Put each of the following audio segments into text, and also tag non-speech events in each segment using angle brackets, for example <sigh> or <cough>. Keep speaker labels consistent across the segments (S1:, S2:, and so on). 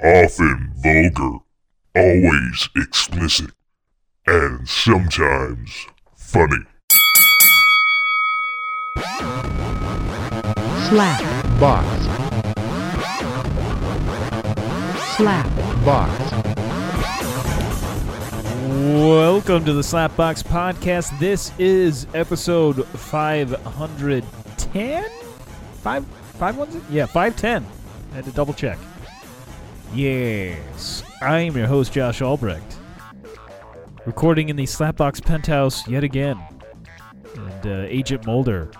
S1: often vulgar, always explicit, and sometimes funny.
S2: Slap
S3: box,
S2: slap
S3: box,
S4: Welcome to the Slapbox Podcast. This is episode 510? Five, five ones? Yeah, 510. I had to double check. Yes, I am your host, Josh Albrecht. Recording in the Slapbox penthouse yet again. And uh, Agent Mulder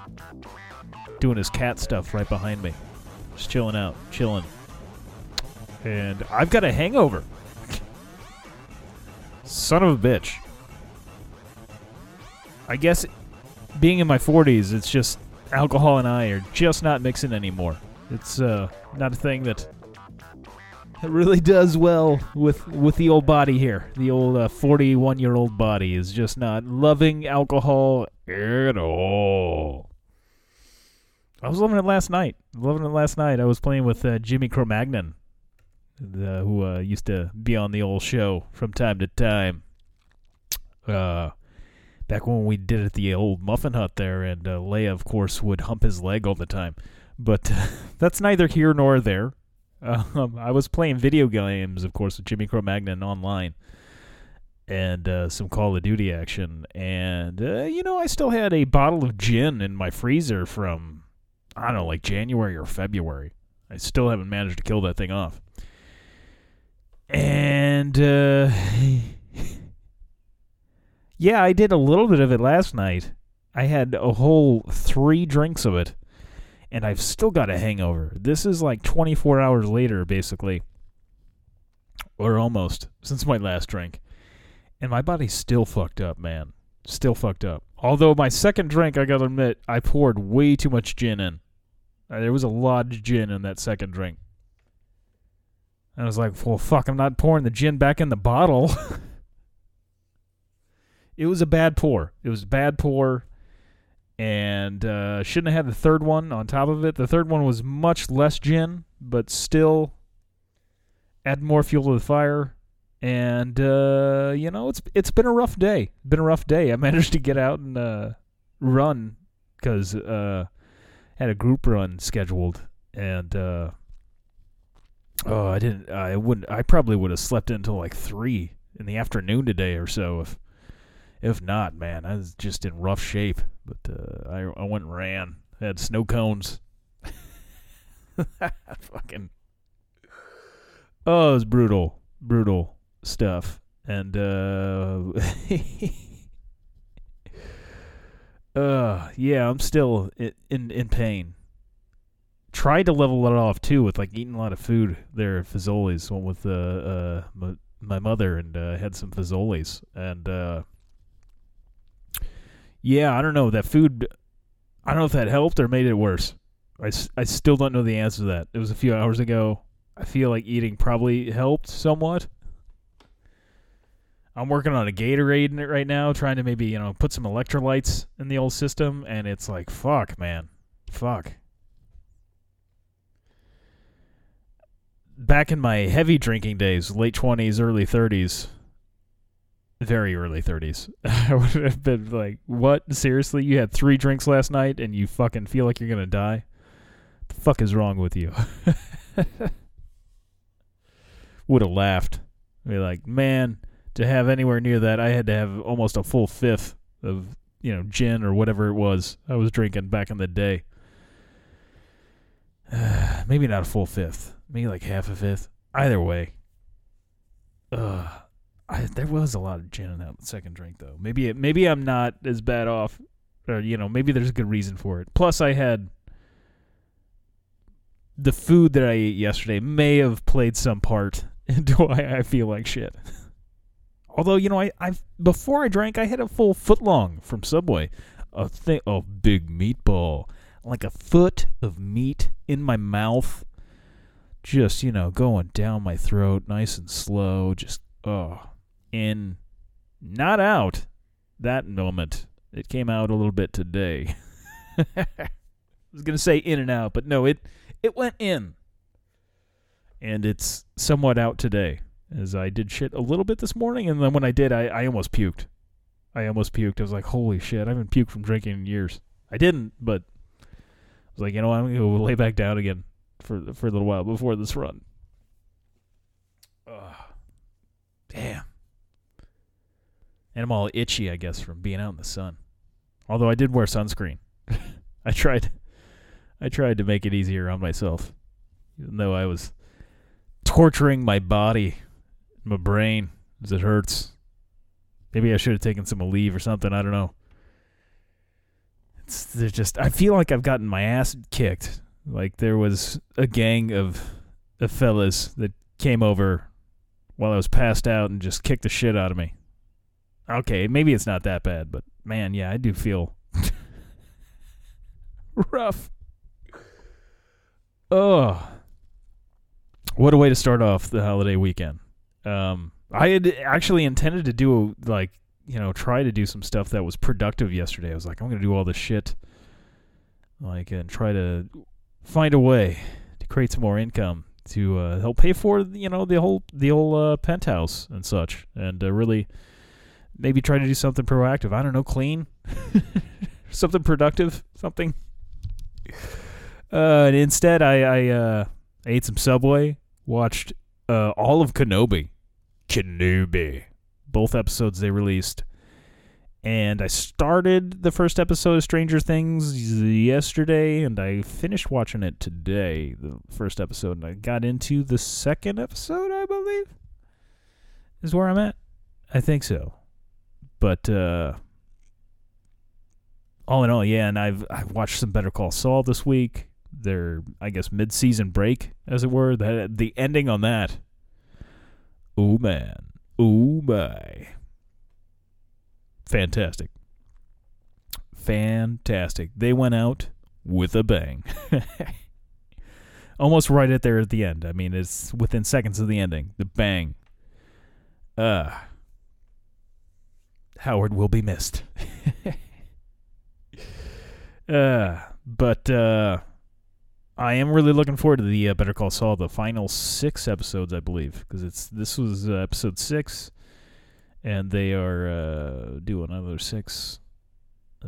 S4: doing his cat stuff right behind me. Just chilling out, chilling. And I've got a hangover. Son of a bitch. I guess being in my 40s, it's just alcohol and I are just not mixing anymore. It's uh, not a thing that that really does well with with the old body here. The old 41 year old body is just not loving alcohol at all. I was loving it last night. Loving it last night. I was playing with uh, Jimmy Cro-Magnon, uh, who uh, used to be on the old show from time to time. Uh, back when we did it at the old Muffin Hut there, and uh, Leia, of course, would hump his leg all the time. But <laughs> that's neither here nor there. Um, I was playing video games, of course, with Jimmy Cro-Magnon online, and uh, some Call of Duty action. And uh, you know, I still had a bottle of gin in my freezer from I don't know, like January or February. I still haven't managed to kill that thing off. And uh, <laughs> yeah, I did a little bit of it last night. I had a whole three drinks of it, and I've still got a hangover. This is like 24 hours later, basically, or almost since my last drink, and my body's still fucked up, man. Still fucked up. Although my second drink, I gotta admit, I poured way too much gin in. Uh, there was a lot of gin in that second drink. And I was like, well, fuck, I'm not pouring the gin back in the bottle. <laughs> it was a bad pour. It was a bad pour. And uh, shouldn't have had the third one on top of it. The third one was much less gin, but still add more fuel to the fire. And uh, you know, it's it's been a rough day. Been a rough day. I <laughs> managed to get out and uh, run because uh, had a group run scheduled, and uh, oh, I didn't. I wouldn't. I probably would have slept until like three in the afternoon today or so. If if not, man, I was just in rough shape. But uh, I I went and ran. had snow cones. <laughs> Fucking. Oh, it was brutal, brutal stuff, and uh. <laughs> Uh, yeah, I'm still in, in in pain. Tried to level it off too with like eating a lot of food there at Fazoli's. Went with uh, uh my, my mother and uh, had some Fazoli's and uh. Yeah, I don't know that food. I don't know if that helped or made it worse. I, I still don't know the answer to that. It was a few hours ago. I feel like eating probably helped somewhat. I'm working on a Gatorade in it right now, trying to maybe, you know, put some electrolytes in the old system, and it's like, fuck, man. Fuck. Back in my heavy drinking days, late 20s, early 30s, very early 30s, <laughs> I would have been like, what? Seriously? You had three drinks last night and you fucking feel like you're going to die? The fuck is wrong with you? <laughs> would have laughed. Be like, man to have anywhere near that, I had to have almost a full fifth of you know gin or whatever it was I was drinking back in the day. <sighs> Maybe not a full fifth, maybe like half a fifth. Either way, uh, I, there was a lot of gin in that second drink though. Maybe it, maybe I'm not as bad off, or you know maybe there's a good reason for it. Plus, I had the food that I ate yesterday may have played some part <laughs> into why I feel like shit. <laughs> Although you know, I I before I drank, I had a full foot long from Subway, a thing, a big meatball, like a foot of meat in my mouth, just you know going down my throat, nice and slow, just oh, in, not out. That moment, it came out a little bit today. <laughs> I was gonna say in and out, but no, it it went in. and it's somewhat out today. As I did shit a little bit this morning, and then when I did, I, I almost puked. I almost puked. I was like, "Holy shit! I haven't puked from drinking in years." I didn't, but I was like, "You know, what? I'm gonna go lay back down again for for a little while before this run." Ugh. Damn. And I'm all itchy, I guess, from being out in the sun. Although I did wear sunscreen. <laughs> I tried I tried to make it easier on myself. Even though I was torturing my body, my brain, as it hurts. Maybe I should have taken some leave or something, I don't know. It's they're just I feel like I've gotten my ass kicked. Like there was a gang of of fellas that came over while I was passed out and just kicked the shit out of me. Okay, maybe it's not that bad, but man, yeah, I do feel <laughs> rough. Oh, what a way to start off the holiday weekend. Um, I had actually intended to do like you know try to do some stuff that was productive yesterday. I was like, I'm gonna do all this shit, like and try to find a way to create some more income to uh, help pay for you know the whole the whole uh, penthouse and such, and uh, really maybe try to do something proactive. I don't know, clean, <laughs> something productive, something. Uh, and instead, I I, uh, ate some Subway, watched uh, all of Kenobi, Kenobi, both episodes they released, and I started the first episode of Stranger Things yesterday, and I finished watching it today, the first episode, and I got into the second episode, I believe, is where I'm at. I think so, but uh, all in all, yeah, and I've I've watched some Better Call Saul this week. Their I guess mid season break, as it were. That the ending on that. Oh man, oh my, fantastic, fantastic. They went out with a bang. <laughs> Almost right at there at the end. I mean, it's within seconds of the ending. The bang. Uh Howard will be missed. <laughs> uh, but uh, I am really looking forward to the uh, Better Call Saul, the final six episodes, I believe, because it's this was uh, episode six, and they are uh, doing another six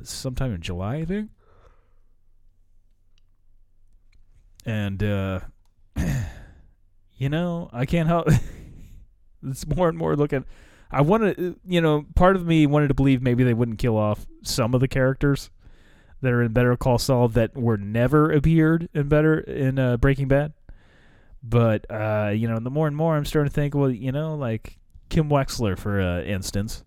S4: sometime in July, I think. And uh, <clears throat> you know, I can't help. <laughs> it's more and more looking. I wanted, you know, part of me wanted to believe maybe they wouldn't kill off some of the characters that are in Better Call Saul that were never appeared in Better in uh, Breaking Bad. But uh, you know, the more and more I'm starting to think, well, you know, like Kim Wexler, for uh, instance.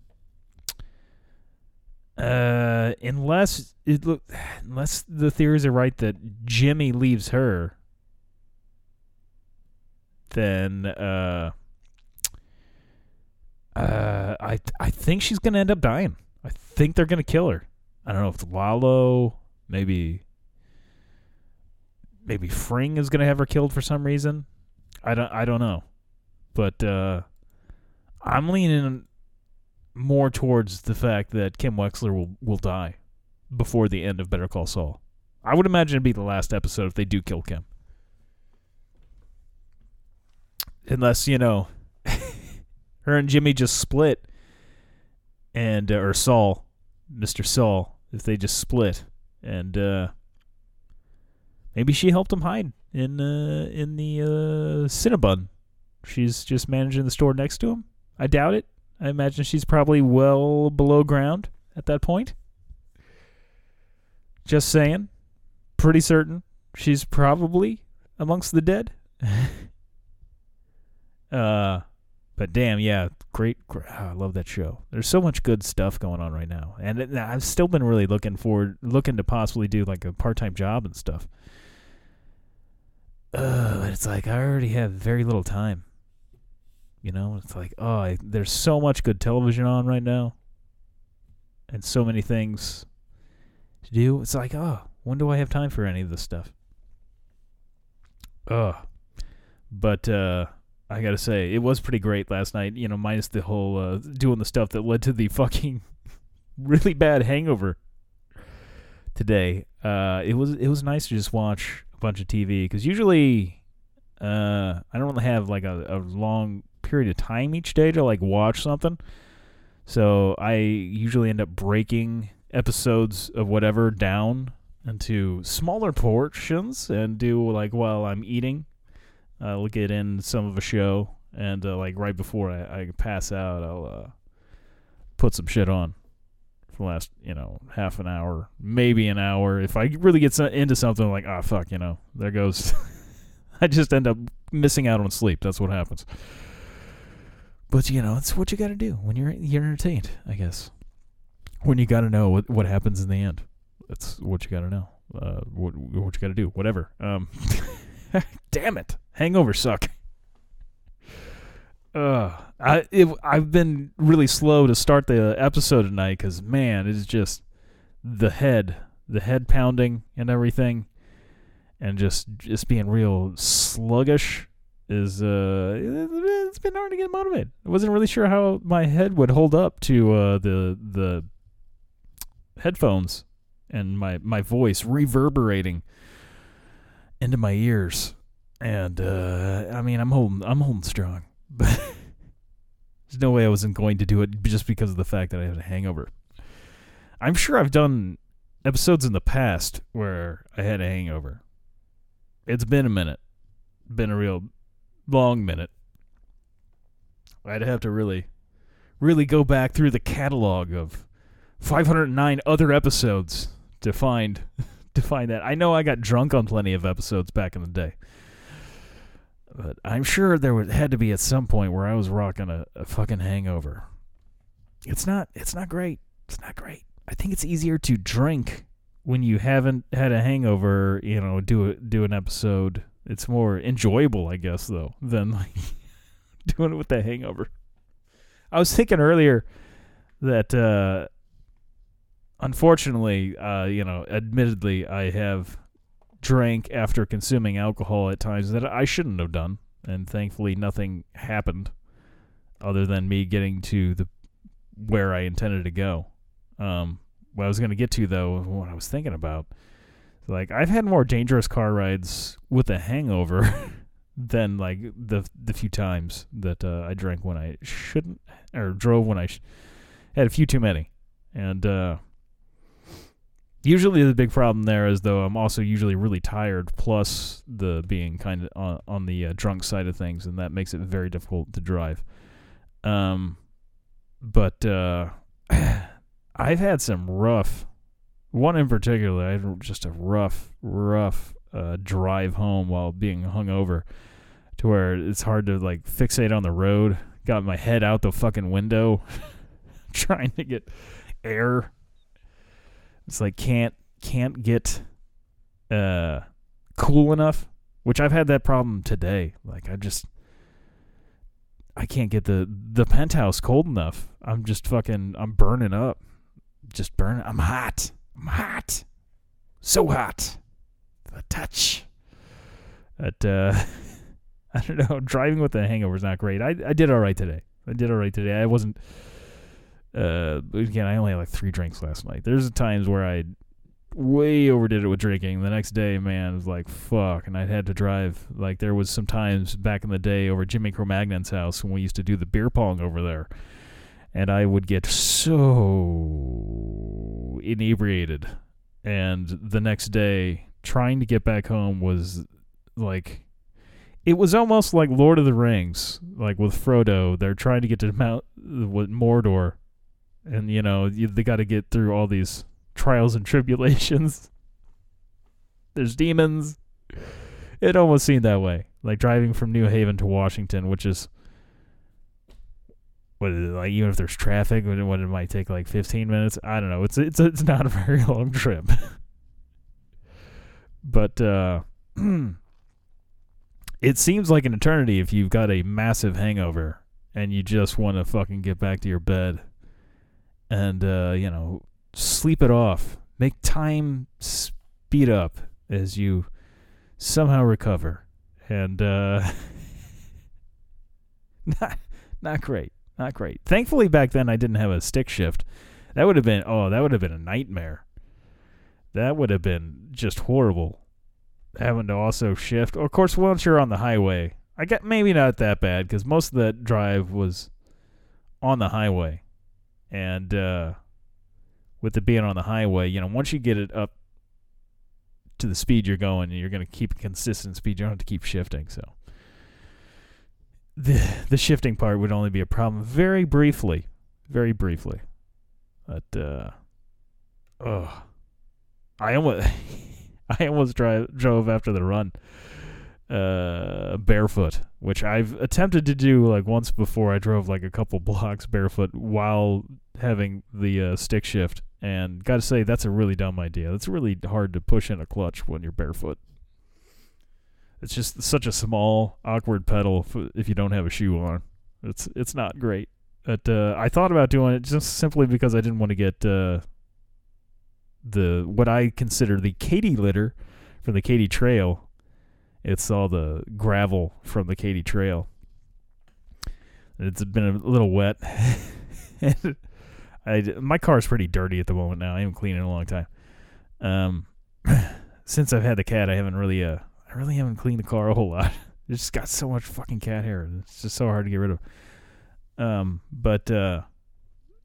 S4: Uh, unless it look, unless the theories are right that Jimmy leaves her, then uh I I think she's gonna end up dying. I think they're gonna kill her. I don't know if Lalo, maybe maybe Fring is gonna have her killed for some reason. I don't I don't know, but uh, I'm leaning more towards the fact that Kim Wexler will will die before the end of Better Call Saul. I would imagine it'd be the last episode if they do kill Kim, unless you know her and Jimmy just split, and uh, or Saul, Mister Saul, if they just split, and uh, maybe she helped him hide in uh, in the uh, Cinnabon. She's just managing the store next to him. I doubt it. I imagine she's probably well below ground at that point. Just saying. Pretty certain she's probably amongst the dead. <laughs> uh but damn, yeah, great. great oh, I love that show. There's so much good stuff going on right now, and it, I've still been really looking forward, looking to possibly do like a part-time job and stuff. Uh, but it's like I already have very little time. You know, it's like oh, I, there's so much good television on right now, and so many things to do. It's like oh, when do I have time for any of this stuff? Ugh. But uh I gotta say, it was pretty great last night. You know, minus the whole uh, doing the stuff that led to the <laughs> fucking really bad hangover today. Uh, it was it was nice to just watch a bunch of TV because usually, Uh, I don't really have like a, a long period of time each day to like watch something. So I usually end up breaking episodes of whatever down into smaller portions and do like while I'm eating. I'll get in some of a show and uh, like right before I, I pass out, I'll uh, put some shit on for the last you know half an hour, maybe an hour. If I really get into something, like ah fuck, you know, there goes. <laughs> I just end up missing out on sleep. That's what happens. But you know, it's what you got to do when you're you're entertained. I guess when you got to know what what happens in the end. That's what you got to know. Uh, what what you got to do. Whatever. Um, <laughs> damn it, hangovers suck. <laughs> Uh, I it, I've been really slow to start the episode tonight because man, it's just the head, the head pounding and everything, and just just being real sluggish is uh it, it's been hard to get motivated. I wasn't really sure how my head would hold up to uh the the headphones and my my voice reverberating into my ears. And uh I mean I'm holding I'm holding strong. <laughs> But there's no way I wasn't going to do it just because of the fact that I had a hangover. I'm sure I've done episodes in the past where I had a hangover. It's been a minute. Been a real long minute. I'd have to really really go back through the catalog of 509 other episodes to find <laughs> to find that. I know I got drunk on plenty of episodes back in the day. But I'm sure there was, had to be at some point where I was rocking a, a fucking hangover. It's not it's not great. It's not great. I think it's easier to drink when you haven't had a hangover, you know, do a, do an episode. It's more enjoyable, I guess, though, than like <laughs> doing it with the hangover. I was thinking earlier that uh unfortunately, uh, you know, admittedly I have drank after consuming alcohol at times that I shouldn't have done, and thankfully nothing happened other than me getting to the where I intended to go. Um, what I was going to get to though, what I was thinking about, like I've had more dangerous car rides with a hangover <laughs> than like the the few times that uh, I drank when I shouldn't or drove when I sh- had a few too many, and uh, usually the big problem there is though I'm also usually really tired, plus the being kind of on, on the uh, drunk side of things, and that makes it very difficult to drive. Um, but uh, <clears throat> I've had some rough. One in particular, I had just a rough, rough uh, drive home while being hungover, to where it's hard to like fixate on the road. Got my head out the fucking window, <laughs> trying to get air. It's like can't can't get uh cool enough. Which I've had that problem today. Like I just I can't get the the penthouse cold enough. I'm just fucking I'm burning up. Just burning. I'm hot. I'm hot. So hot. The touch. But uh <laughs> I don't know. <laughs> Driving with a hangover is not great. I I did all right today. I did all right today. I wasn't. Uh, again, I only had like three drinks last night. There's times where I way overdid it with drinking. The next day, man, it was like fuck, and I had to drive. Like there was some times back in the day over Jimmy Cromagnon's house when we used to do the beer pong over there, and I would get so inebriated, and the next day trying to get back home was like it was almost like Lord of the Rings, like with Frodo. They're trying to get to Mount Mordor, and you know you, they got to get through all these trials and tribulations. <laughs> There's demons. It almost seemed that way, like driving from New Haven to Washington, which is what is it like? Even if there's traffic, what what it might take like 15 minutes. I don't know. It's it's it's not a <laughs> very long trip, <laughs> but. uh <clears throat> it seems like an eternity if you've got a massive hangover and you just want to fucking get back to your bed and uh, you know sleep it off. Make time speed up as you somehow recover. And uh <laughs> not not great not great. Thankfully back then i didn't have a stick shift. That would have been oh that would have been a nightmare. That would have been just horrible having to also shift. Of course, once you're on the highway, I get maybe not that bad because most of that drive was on the highway, and uh, with it being on the highway, you know, once you get it up to the speed you're going, you're going to keep a consistent speed. You don't have to keep shifting. So the the shifting part would only be a problem very briefly, very briefly. But uh, oh, I almost <laughs> I almost drive drove after the run uh barefoot which i've attempted to do like once before i drove like a couple <laughs> blocks barefoot while having the uh, stick shift. And gotta say that's a really dumb idea. It's really hard to push in a clutch when you're barefoot. It's just such a small awkward pedal if, if you don't have a shoe on. It's it's not great. But uh, i thought about doing it just simply because i didn't want to get uh, the what i consider the katy litter from the katy trail. It's all the gravel from the Katy Trail. It's been a little wet. <laughs> I, my car's pretty dirty at the moment now. I haven't cleaned it in a long time. Um, <laughs> since I've had the cat, I haven't really, uh, I really haven't cleaned the car a whole lot. <laughs> It's just got so much fucking cat hair. It's just so hard to get rid of. Um, but uh,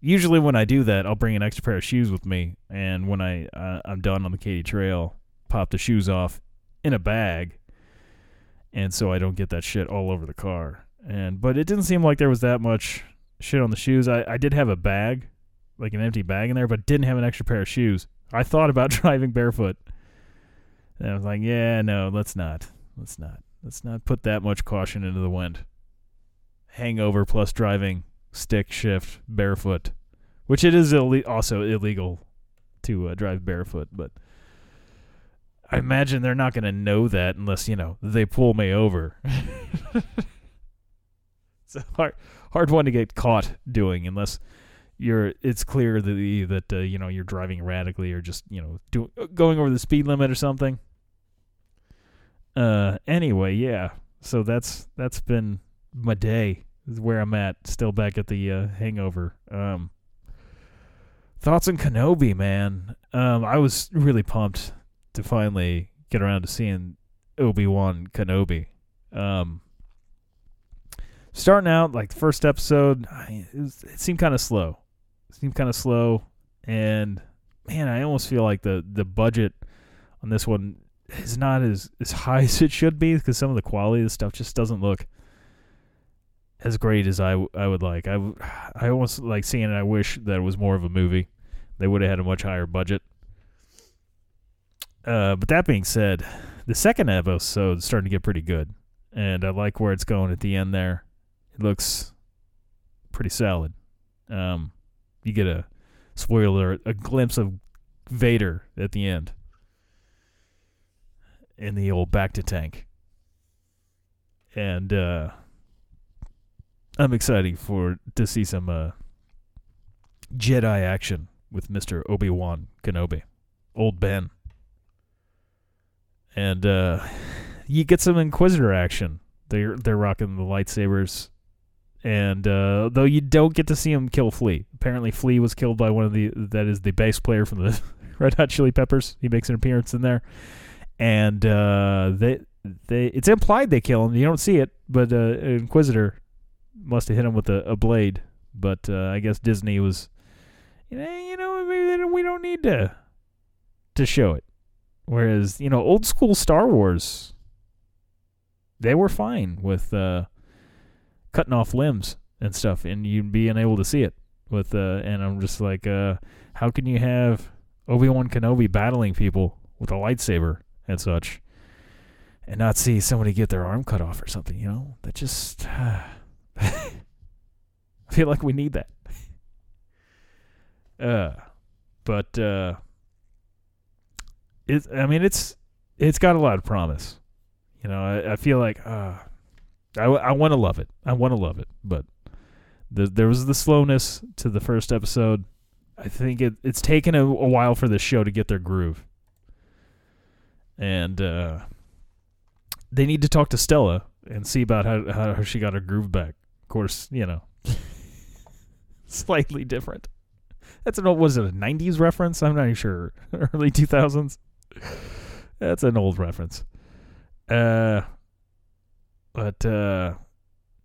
S4: usually when I do that, I'll bring an extra pair of shoes with me, and when I uh, I'm done on the Katy Trail, pop the shoes off in a bag and so I don't get that shit all over the car. And but it didn't seem like there was that much shit on the shoes. I, I did have a bag, like an empty bag in there, but didn't have an extra pair of shoes. I thought about <laughs> driving barefoot. And I was like, yeah, no, let's not. Let's not. Let's not put that much caution into the wind. Hangover plus driving stick shift barefoot, which it is Ill- also illegal to uh, drive barefoot, but I imagine they're not going to know that unless you know they pull me over. <laughs> it's a hard, hard one to get caught doing unless you're. It's clear that that uh, you know you're driving erratically or just you know do, going over the speed limit or something. Uh. Anyway, yeah. So that's that's been my day. Is where I'm at. Still back at the uh, Hangover. Um. Thoughts on Kenobi, man. Um. I was really pumped to finally get around to seeing Obi Wan Kenobi. Um, starting out like the first episode, I, it, was, it seemed kind of slow. Seemed kind of slow, and man, I almost feel like the the budget on this one is not as as high <laughs> as it should be because some of the quality of the stuff just doesn't look as great as I, I would like. I, I almost like seeing it. I wish that it was more of a movie. They would have had a much higher budget. Uh, but that being said, the second episode is starting to get pretty good, and I like where it's going at the end. There, it looks pretty solid. Um, you get a spoiler, a glimpse of Vader at the end. In the old bacta tank, and uh, I'm excited for to see some uh, Jedi action with Mister Obi Wan Kenobi, old Ben. And uh, you get some Inquisitor action. They're they're rocking the lightsabers, and uh, though you don't get to see him kill Flea. Apparently, Flea was killed by one of the that is the bass player from the <laughs> Red Hot Chili Peppers. He makes an appearance in there, and uh, they they it's implied they kill him. You don't see it, but uh, Inquisitor must have hit him with a, a blade. But uh, I guess Disney was, you know, you know, maybe we don't need to to show it. Whereas, you know, old school Star Wars, they were fine with uh, cutting off limbs and stuff, and you being able to see it. With uh, and I'm just like, uh, how can you have Obi Wan Kenobi battling people with a lightsaber and such, and not see somebody get their arm cut off or something? You know, that just <sighs> I feel like we need that. <laughs> Uh, but uh it, I mean, it's it's got a lot of promise. You know, I, I feel like uh, I, I want to love it. I want to love it, but the, there was the slowness to the first episode. I think it, it's taken a, a while for this show to get their groove, and uh, they need to talk to Stella and see about how how she got her groove back. Of course, you know, <laughs> slightly different. That's an old was it a '90s reference? I'm not even sure. <laughs> Early 2000s. That's an old reference. Uh, but uh,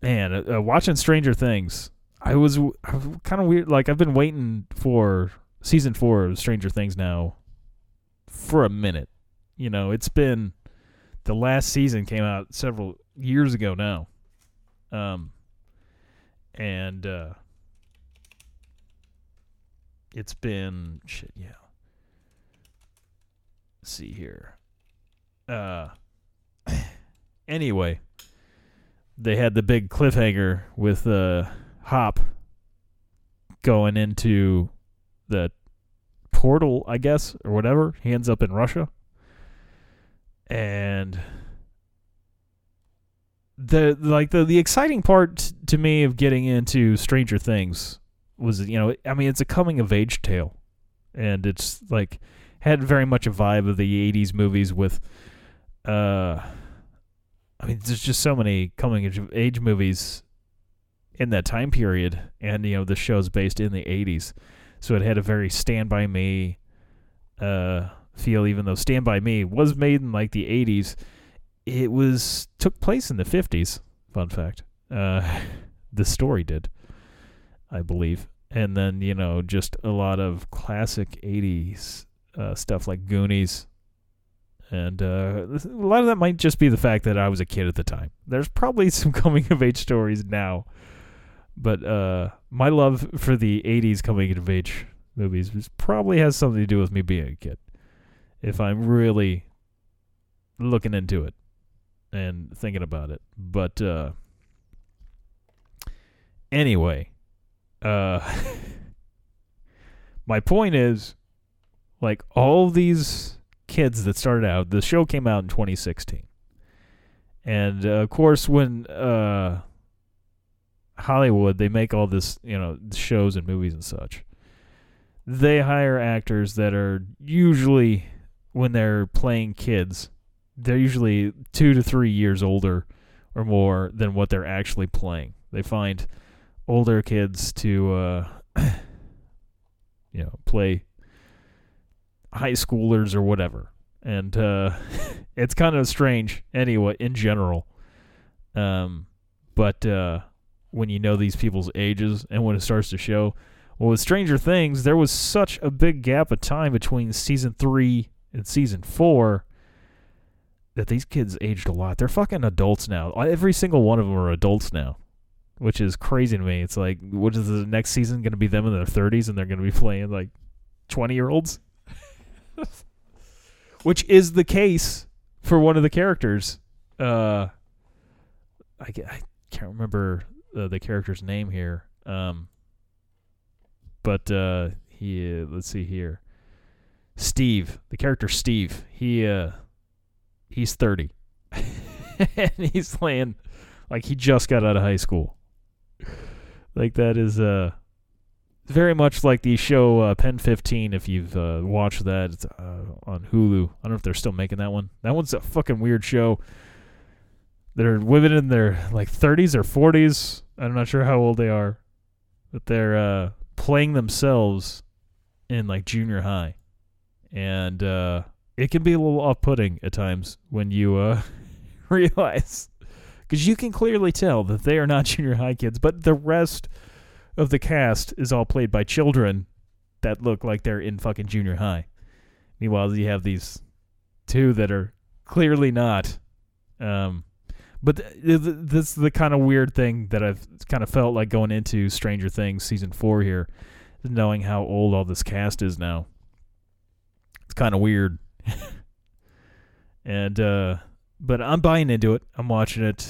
S4: man, uh, uh, watching Stranger Things, I was, I was kind of weird. Like I've been waiting for season four of Stranger Things now for a minute. You know, it's been the last season came out several years ago now. Um, and uh, it's been shit. Yeah. Let's see here. Uh. <coughs> Anyway, they had the big cliffhanger with uh, Hop going into the portal, I guess, or whatever. He ends up in Russia. And the like the the exciting part to me of getting into Stranger Things was you know I mean it's a coming of age tale, and it's like had very much a vibe of the '80s movies with uh I mean, there's just so many coming of age movies in that time period, and you know the show's based in the '80s, so it had a very Stand by Me uh, feel. Even though Stand by Me was made in like the '80s, it was took place in the '50s. Fun fact: uh, <laughs> the story did, I believe, and then you know just a lot of classic '80s uh, stuff like Goonies and uh, a lot of that might just be the fact that I was a kid at the time. There's probably <laughs> some coming of age stories now, but uh, my love for the '80s coming of age movies probably has something to do with me being a kid. If I'm really looking into it and thinking about it, but uh, anyway, uh, <laughs> my point is, like all these kids that started out. The show came out in 2016, and uh, of course, when uh, Hollywood they make all this, you know, shows and movies and such, they hire actors that are usually when they're playing kids, they're usually two to three years older or more than what they're actually playing. They find older kids to, uh, <coughs> you know, play high schoolers or whatever. And uh, <laughs> it's kind of strange anyway in general. Um, but uh, when you know these people's ages and when it starts to show, well, with Stranger Things, there was such a big gap of time between season three and season four that these kids aged a lot. They're fucking adults now. Every single one of them are adults now, which is crazy to me. It's like, what is the next season going to be them in their 30s and they're going to be playing like 20 year olds? <laughs> which is the case for one of the characters. Uh, I, I can't remember uh, the character's name here. Um, but uh, he uh, let's see here. Steve, the character Steve, he uh, he's thirty, <laughs> and he's playing like he just got out of high school. Like that is uh very much like the show uh, PEN15. If you've uh, watched that, it's uh, on Hulu. I don't know if they're still making that one. That one's a fucking weird show. They're women in their like 30s or 40s. I'm not sure how old they are, but they're uh, playing themselves in like junior high, and uh, it can be a little off-putting at times when you uh, <laughs> realize because you can clearly tell that they are not <laughs> junior high kids, but the rest of the cast is all played by children that look like they're in fucking junior high. Meanwhile, you have these two that are clearly not. Um, but th- th- this is the kind of weird thing that I've kind of felt like going into Stranger Things season four here, knowing how old all this cast is now. It's kind of weird. <laughs> and uh, but I'm buying into it. I'm watching it.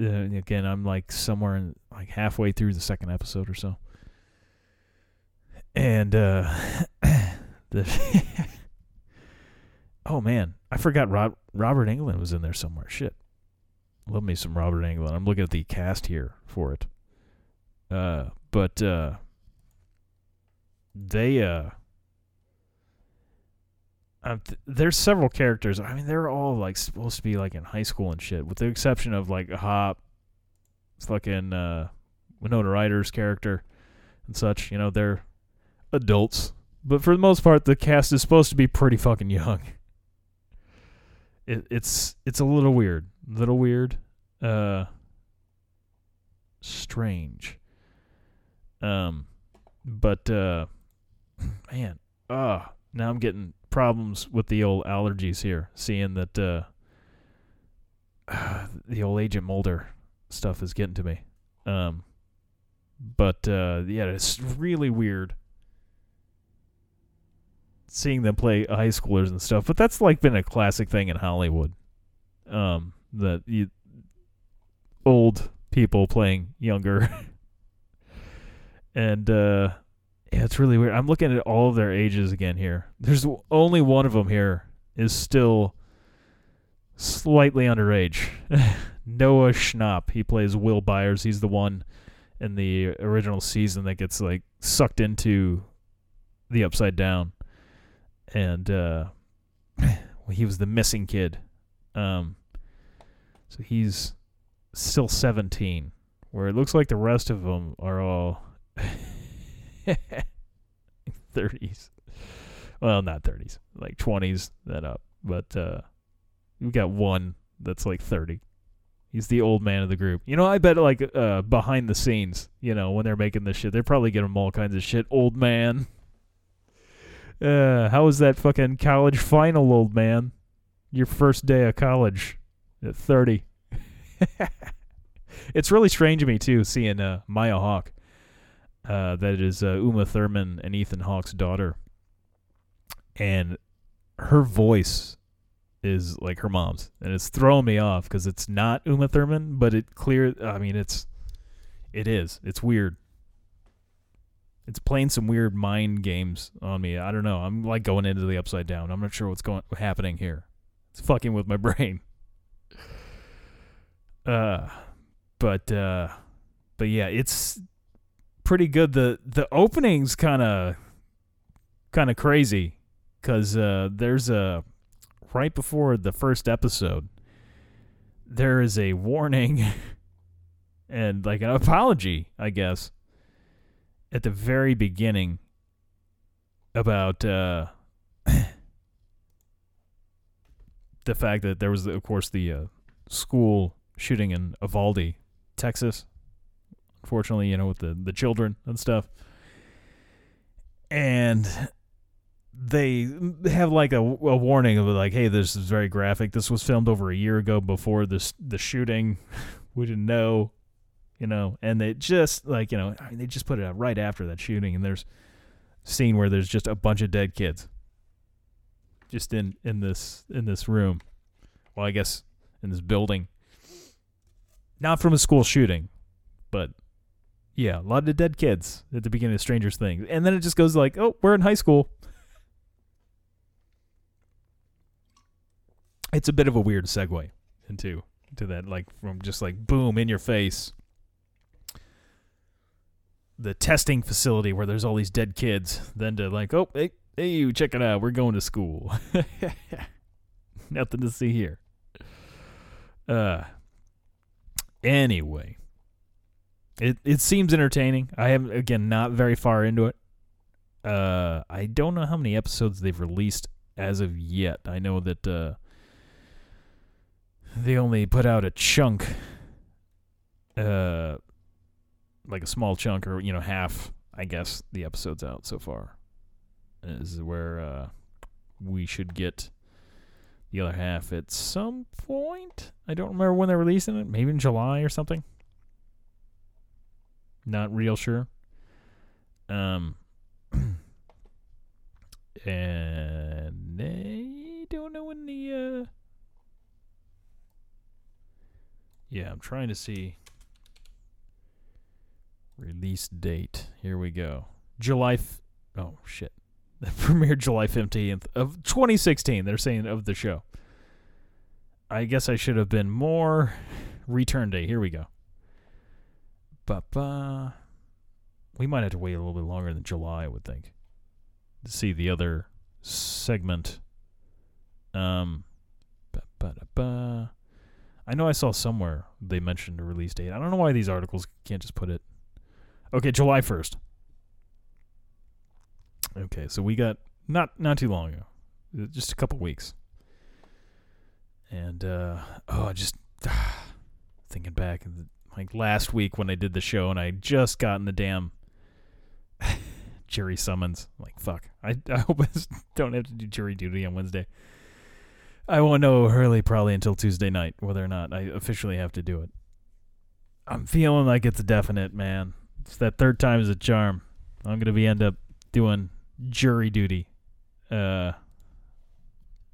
S4: Uh, again, I'm like somewhere in like halfway through the second episode or so. And uh <coughs> the <laughs> Oh man, I forgot Rob, Robert Englund was in there somewhere. Shit. Love me some Robert Englund. I'm looking at the cast here for it. Uh but uh they uh um, th- there's several characters. I mean, they're all like supposed to be like in high school and shit, with the exception of like Hop, fucking uh, Winona Ryder's character and such. You know, they're adults, but for the most part, the cast is supposed to be pretty fucking young. it, it's it's a little weird, little weird, uh, strange. Um, but uh, man, ah, now I'm getting problems with the old allergies here. Seeing that uh, <sighs> the old Agent Mulder stuff is getting to me. Um, but uh, yeah, it's really weird seeing them play high schoolers and stuff. But that's like been a classic thing in Hollywood. Um, that you old people playing younger, <laughs> and uh, yeah, it's really weird. I'm looking at all of their ages again here. There's only one of them here is still slightly underage. <laughs> Noah Schnapp. He plays Will Byers. He's the one in the original season that gets like sucked into the upside down and uh <sighs> he was the missing kid um so he's still 17 where it looks like the rest of them are all <laughs> 30s well not 30s like 20s that up but uh we've got one that's like 30 He's the old man of the group. You know, I bet like uh, behind the scenes, you know, when they're making this shit, they're probably getting all kinds of shit. Old man. Uh, how was that fucking college final, old man? Your first day of college at 30. <laughs> it's really strange to me, too, seeing uh, Maya Hawke. Uh, that is uh, Uma Thurman and Ethan Hawke's daughter. And her voice is like her mom's, and it's throwing me off because it's not Uma Thurman, but it clear. I mean, it's it is. It's weird. It's playing some weird mind games on me. I don't know. I'm like going into the upside down. I'm not sure what's going happening here. It's fucking with my <laughs> brain. Uh, but uh, but yeah, it's pretty good. the The opening's kind of kind of crazy because uh, there's a right before the first episode, there is a warning <laughs> and like an apology, I guess, at the very beginning about uh, <coughs> the fact that there was, of course, the uh, school shooting in Uvalde, Texas. Unfortunately, you know, with the the children and stuff, and they have like a, a warning of like, hey, this is very graphic. This was filmed over a year ago before this the shooting. <laughs> we didn't know, you know, and they just like you know, I mean, they just put it out right after that shooting, and there's scene where there's just a bunch of dead kids, just in in this in this room. Well, I guess in this building, not from a school shooting, but yeah, a lot of dead kids at the beginning of Stranger Things, and then it just goes like, oh, we're in high school. It's a bit of a weird segue into to that like from just like boom in your face. The testing facility where there's all these dead kids then to like oh hey hey you check it out. We're going to school. <laughs> Nothing to see here. Uh anyway it it seems entertaining. I am again not very far into it. Uh i don't know how many episodes they've released as of yet. I know that uh they only put out a chunk, uh, like a small chunk or you know half. I guess the episodes out so far is where uh, we should get the other half at some point. I don't remember when they're releasing it. Maybe in July or something. Not real sure. Um, <clears throat> and I don't know when the uh Yeah, I'm trying to see release date. Here we go. July. F- oh shit. <laughs> The premiere July 15th of 2016. They're saying of the show. I guess I should have been more return day. Here we go. Ba We might have to wait a little bit longer than July, I would think, to see the other segment. Um, ba ba ba. I know I saw somewhere they mentioned a release date. I don't know why these articles can't just put it. Okay, July 1st. Okay, so we got not not too long ago. Uh, just a couple weeks. And uh, oh, just <sighs> thinking back, like last week when I did the show, and I just gotten the damn <laughs> jury summons. Like fuck, I I <laughs> hope I don't have to do jury duty on Wednesday. I won't know early probably until Tuesday night whether or not I officially have to do it. I'm feeling like it's a definite, man. It's that third time is a charm. I'm gonna be end up doing jury duty, uh,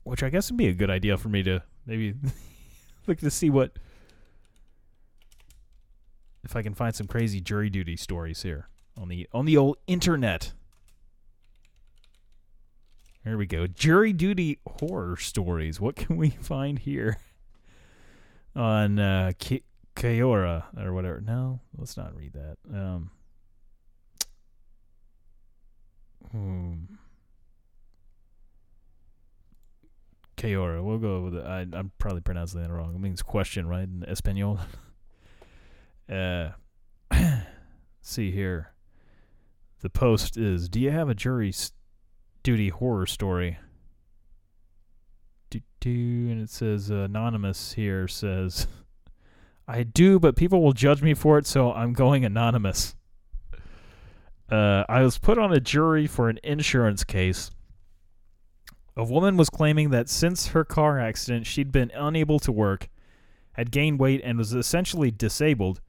S4: which I guess would be a good idea for me to maybe <laughs> look to see what if I can find some crazy jury duty stories here on the on the old internet. Here we go. Jury duty horror stories. What can we <laughs> find here on uh, Kaora or whatever? No, let's not read that. Um, hmm. Kaora. We'll go with it. I, I'm probably pronouncing that wrong. It means question, right? In Espanol. <laughs> uh, <clears throat> see here. The post is Do you have a jury s- duty horror story? And it says uh, Anonymous here says, I do, but people will judge me for it, so I'm going anonymous. Uh, I was put on a jury for an insurance case. A woman was claiming that since her car accident, she'd been unable to work, had gained weight, and was essentially disabled.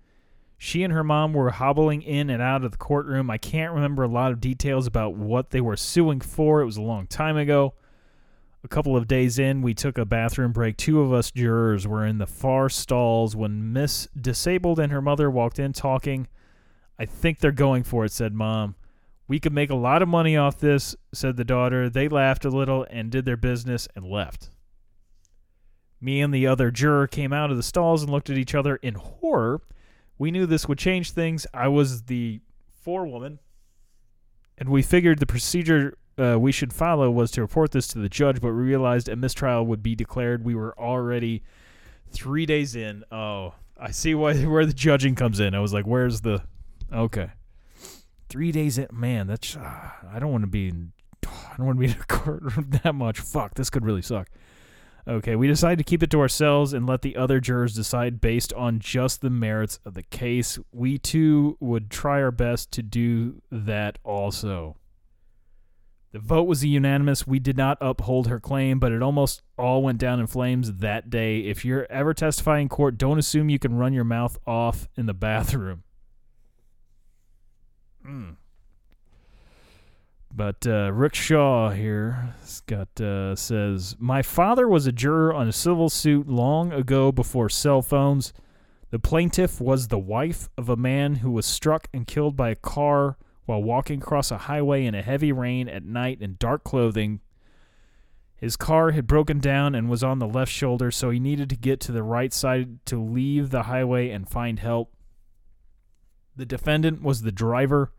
S4: She and her mom were hobbling in and out of the courtroom. I can't remember a lot of details about what they were suing for. It was a long time ago. A couple of days in, we took a bathroom break. Two of us jurors were in the far stalls when Miss Disabled and her mother walked in talking. I think they're going for it, said Mom. We could make a lot of money off this, said the daughter. They laughed a little and did their business and left. Me and the other juror came out of the stalls and looked at each other in horror. We knew this would change things. I was the forewoman, and we figured the procedure uh, we should follow was to report this to the judge, but we realized a mistrial would be declared. We were already three days in. Oh, I see why <laughs> where the judging comes in. I was like, "Where's the?" Okay, three days in. Man, that's. Uh, I don't want to be. In, <sighs> I don't want to be in a <laughs> courtroom that much. Fuck, this could really suck. Okay, we decided to keep it to ourselves and let the other jurors decide based on just the merits of the case. We too would try our best to do that also. The vote was unanimous. We did not uphold her claim, but it almost all went down in flames that day. If you're ever testifying in court, don't assume you can run your mouth off in the bathroom. Mm. But uh, Rick Shaw here got uh, says my father was a juror on a civil suit long ago before cell phones. The plaintiff was the wife of a man who was struck and killed by a car while walking across a highway in a heavy rain at night in dark clothing. His car had broken down and was on the left shoulder, so he needed to get to the right side to leave the highway and find help. The defendant was the driver.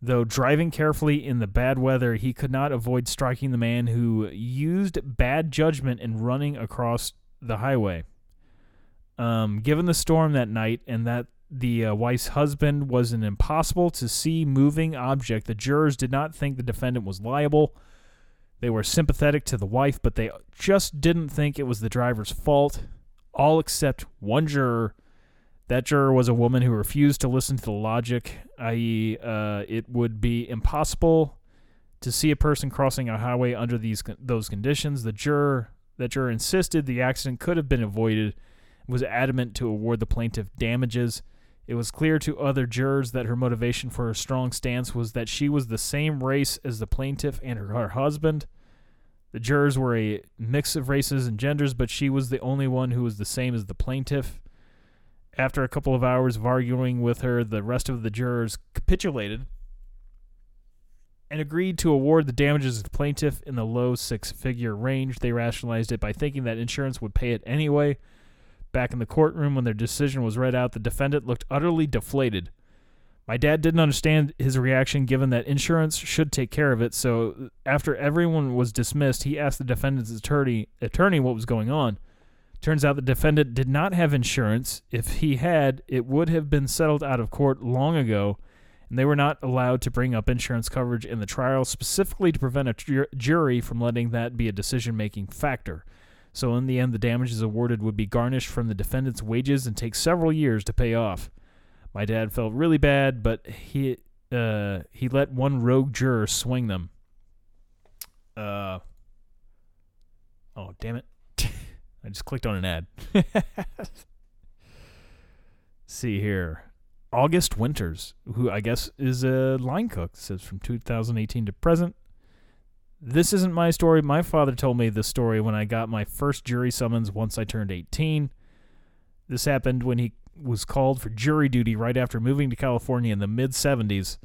S4: Though driving carefully in the bad weather, he could not avoid striking the man who used bad judgment in running across the highway. Um, given the storm that night and that the uh, wife's husband was an impossible to see moving object, the jurors did not think the defendant was liable. They were sympathetic to the wife, but they just didn't think it was the driver's fault. All except one juror. That juror was a woman who refused to listen to the logic, i.e., uh, it would be impossible to see a person crossing a highway under these those conditions. The juror that juror insisted the accident could have been avoided. Was adamant to award the plaintiff damages. It was clear to other jurors that her motivation for her strong stance was that she was the same race as the plaintiff and her, her husband. The jurors were a mix of races and genders, but she was the only one who was the same as the plaintiff. After a couple of hours of arguing with her, the rest of the jurors capitulated and agreed to award the damages to the plaintiff in the low six figure range. They rationalized it by thinking that insurance would pay it anyway. Back in the courtroom, when their decision was read out, the defendant looked utterly deflated. My dad didn't understand his reaction given that insurance should take care of it, so after everyone was dismissed, he asked the defendant's attorney, attorney what was going on. Turns out the defendant did not have insurance. If he had, it would have been settled out of court long ago, and they were not allowed to bring up insurance coverage in the trial, specifically to prevent a ju- jury from letting that be a decision making factor. So in the end, the damages awarded would be garnished from the defendant's wages and take several years to pay off. My dad felt really bad, but he uh, he let one rogue juror swing them. Uh, oh damn it! I just clicked on an ad. <laughs> See here. August Winters, who I guess is a line cook, says from 2018 to present. This isn't my story. My father told me this story when I got my first jury summons once I turned 18. This happened when he was called for jury duty right after moving to California in the mid 70s.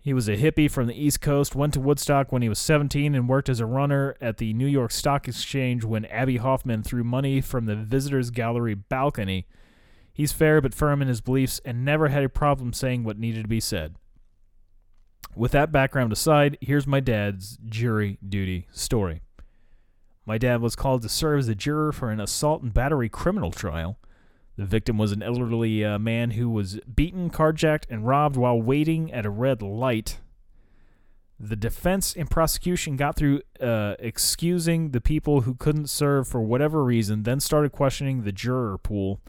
S4: He was a hippie from the East Coast, went to Woodstock when he was 17, and worked as a runner at the New York Stock Exchange when Abbie Hoffman threw money from the visitors' gallery balcony. He's fair but firm in his beliefs and never had a problem saying what needed to be said. With that background aside, here's my dad's jury duty story. My dad was called to serve as a juror for an assault and battery criminal trial. The victim was an elderly uh, man who was beaten, carjacked, and robbed while waiting at a red light. The defense and prosecution got through uh, excusing the people who couldn't serve for whatever reason, then started questioning the juror pool.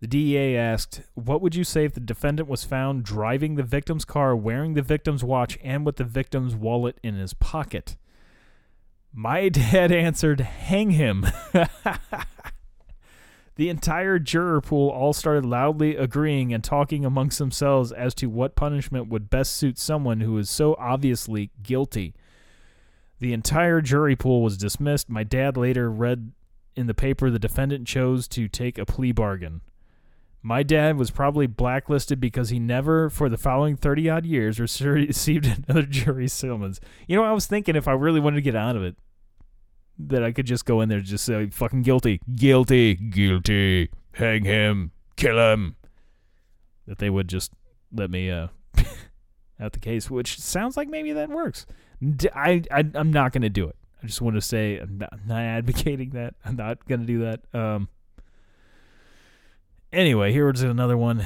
S4: The DEA asked, What would you say if the defendant was found driving the victim's car, wearing the victim's watch, and with the victim's wallet in his pocket? My <laughs> dad answered, Hang him. <laughs> the entire juror pool all started loudly agreeing and talking amongst themselves as to what punishment would best suit someone who is so obviously guilty. The entire jury pool was dismissed. My dad later read in the paper the defendant chose to take a plea bargain. My dad was probably blacklisted because he never, for the following 30 odd years, <laughs> received another jury summons. You know, I was thinking if I really wanted to get out of it, that I could just go in there and just say, fucking guilty, guilty, guilty, hang him, kill him. That they would just let me uh, <laughs> out the case, which sounds like maybe that works. I I'm not to do it. I just want to say I'm not, I'm not advocating that. I'm not to do that. Um, Anyway, here's another one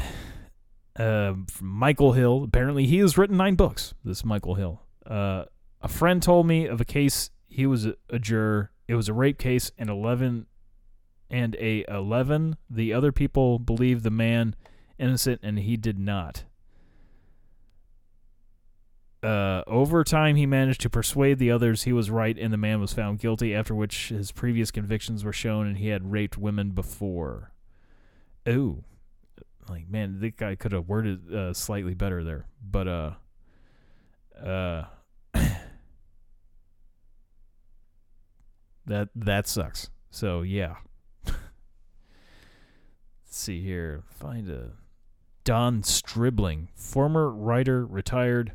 S4: uh, from Michael Hill. Apparently, he has written nine books. This Michael Hill. Uh, a friend told me of a case. He was a, a juror. It was a rape case, and eleven and a eleven. The other people believed the man innocent, and he did not. Uh, over time, he managed to persuade the others he was right, and the man was found guilty. After which, his previous convictions were shown, and he had raped women before. Ooh, like man, the guy could have worded uh, slightly better there, but uh, uh, that that sucks. So yeah. Let's see here. Find a Don Stribling, former writer, retired.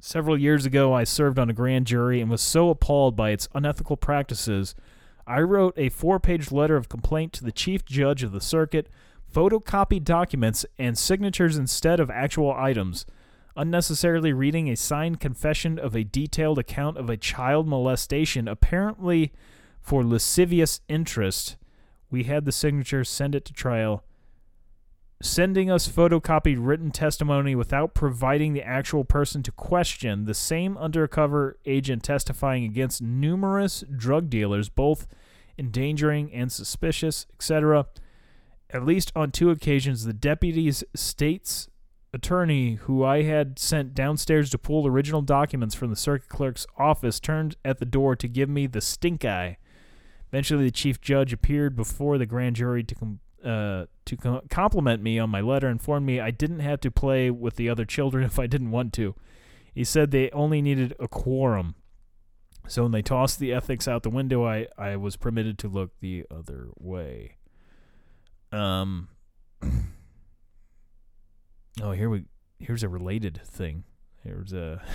S4: Several years ago, I served on a grand jury and was so appalled by its unethical practices I wrote a four page letter of complaint to the chief judge of the circuit, photocopied documents and signatures instead of actual items, unnecessarily reading a signed confession of a detailed account of a child molestation, apparently for lascivious interest. We had the signature send it to trial sending us photocopied written testimony without providing the actual person to question, the same undercover agent testifying against numerous drug dealers, both endangering and suspicious, etc. At least on two occasions, the deputy's state's attorney, who I had sent downstairs to pull original documents from the circuit clerk's office, turned at the door to give me the stink eye. Eventually, the chief judge appeared before the grand jury to com- uh, to com- compliment me on my letter, and informed me I didn't have to play with the other children <laughs> if I didn't want to. He said they only needed a quorum. So when they tossed the ethics out the window, I, I was permitted to look the other way. Um. <clears throat> oh, here we here's a related thing. Here's a. <laughs>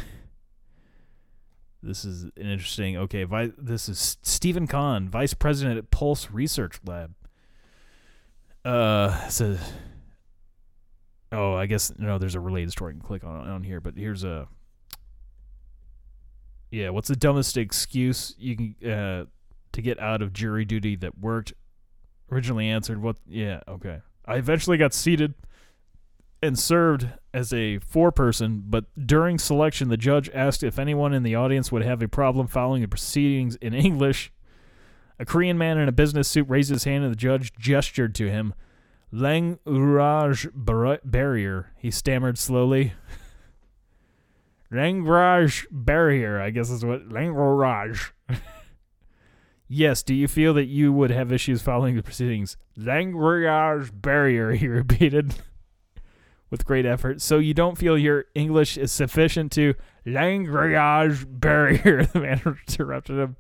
S4: This is an interesting. Okay, vi- this is Stephen Kahn, vice president at Pulse Research Lab. Uh, so oh, I guess no. There's a related story I can click on on here, but here's a yeah. What's the dumbest excuse you can uh to get out of jury duty that worked? Originally answered what? Yeah, okay. I eventually got seated and served as a foreperson, but during selection, the judge asked if anyone in the audience would have a problem following the proceedings in English. A Korean man in a business suit raised his hand and the judge gestured to him. Language bar- barrier, he stammered slowly. <laughs> language barrier, I guess is what. Language. <laughs> yes, do you feel that you would have issues following the proceedings? Language barrier, he repeated <laughs> with great effort. So you don't feel your English is sufficient to language barrier, <laughs> the man interrupted him.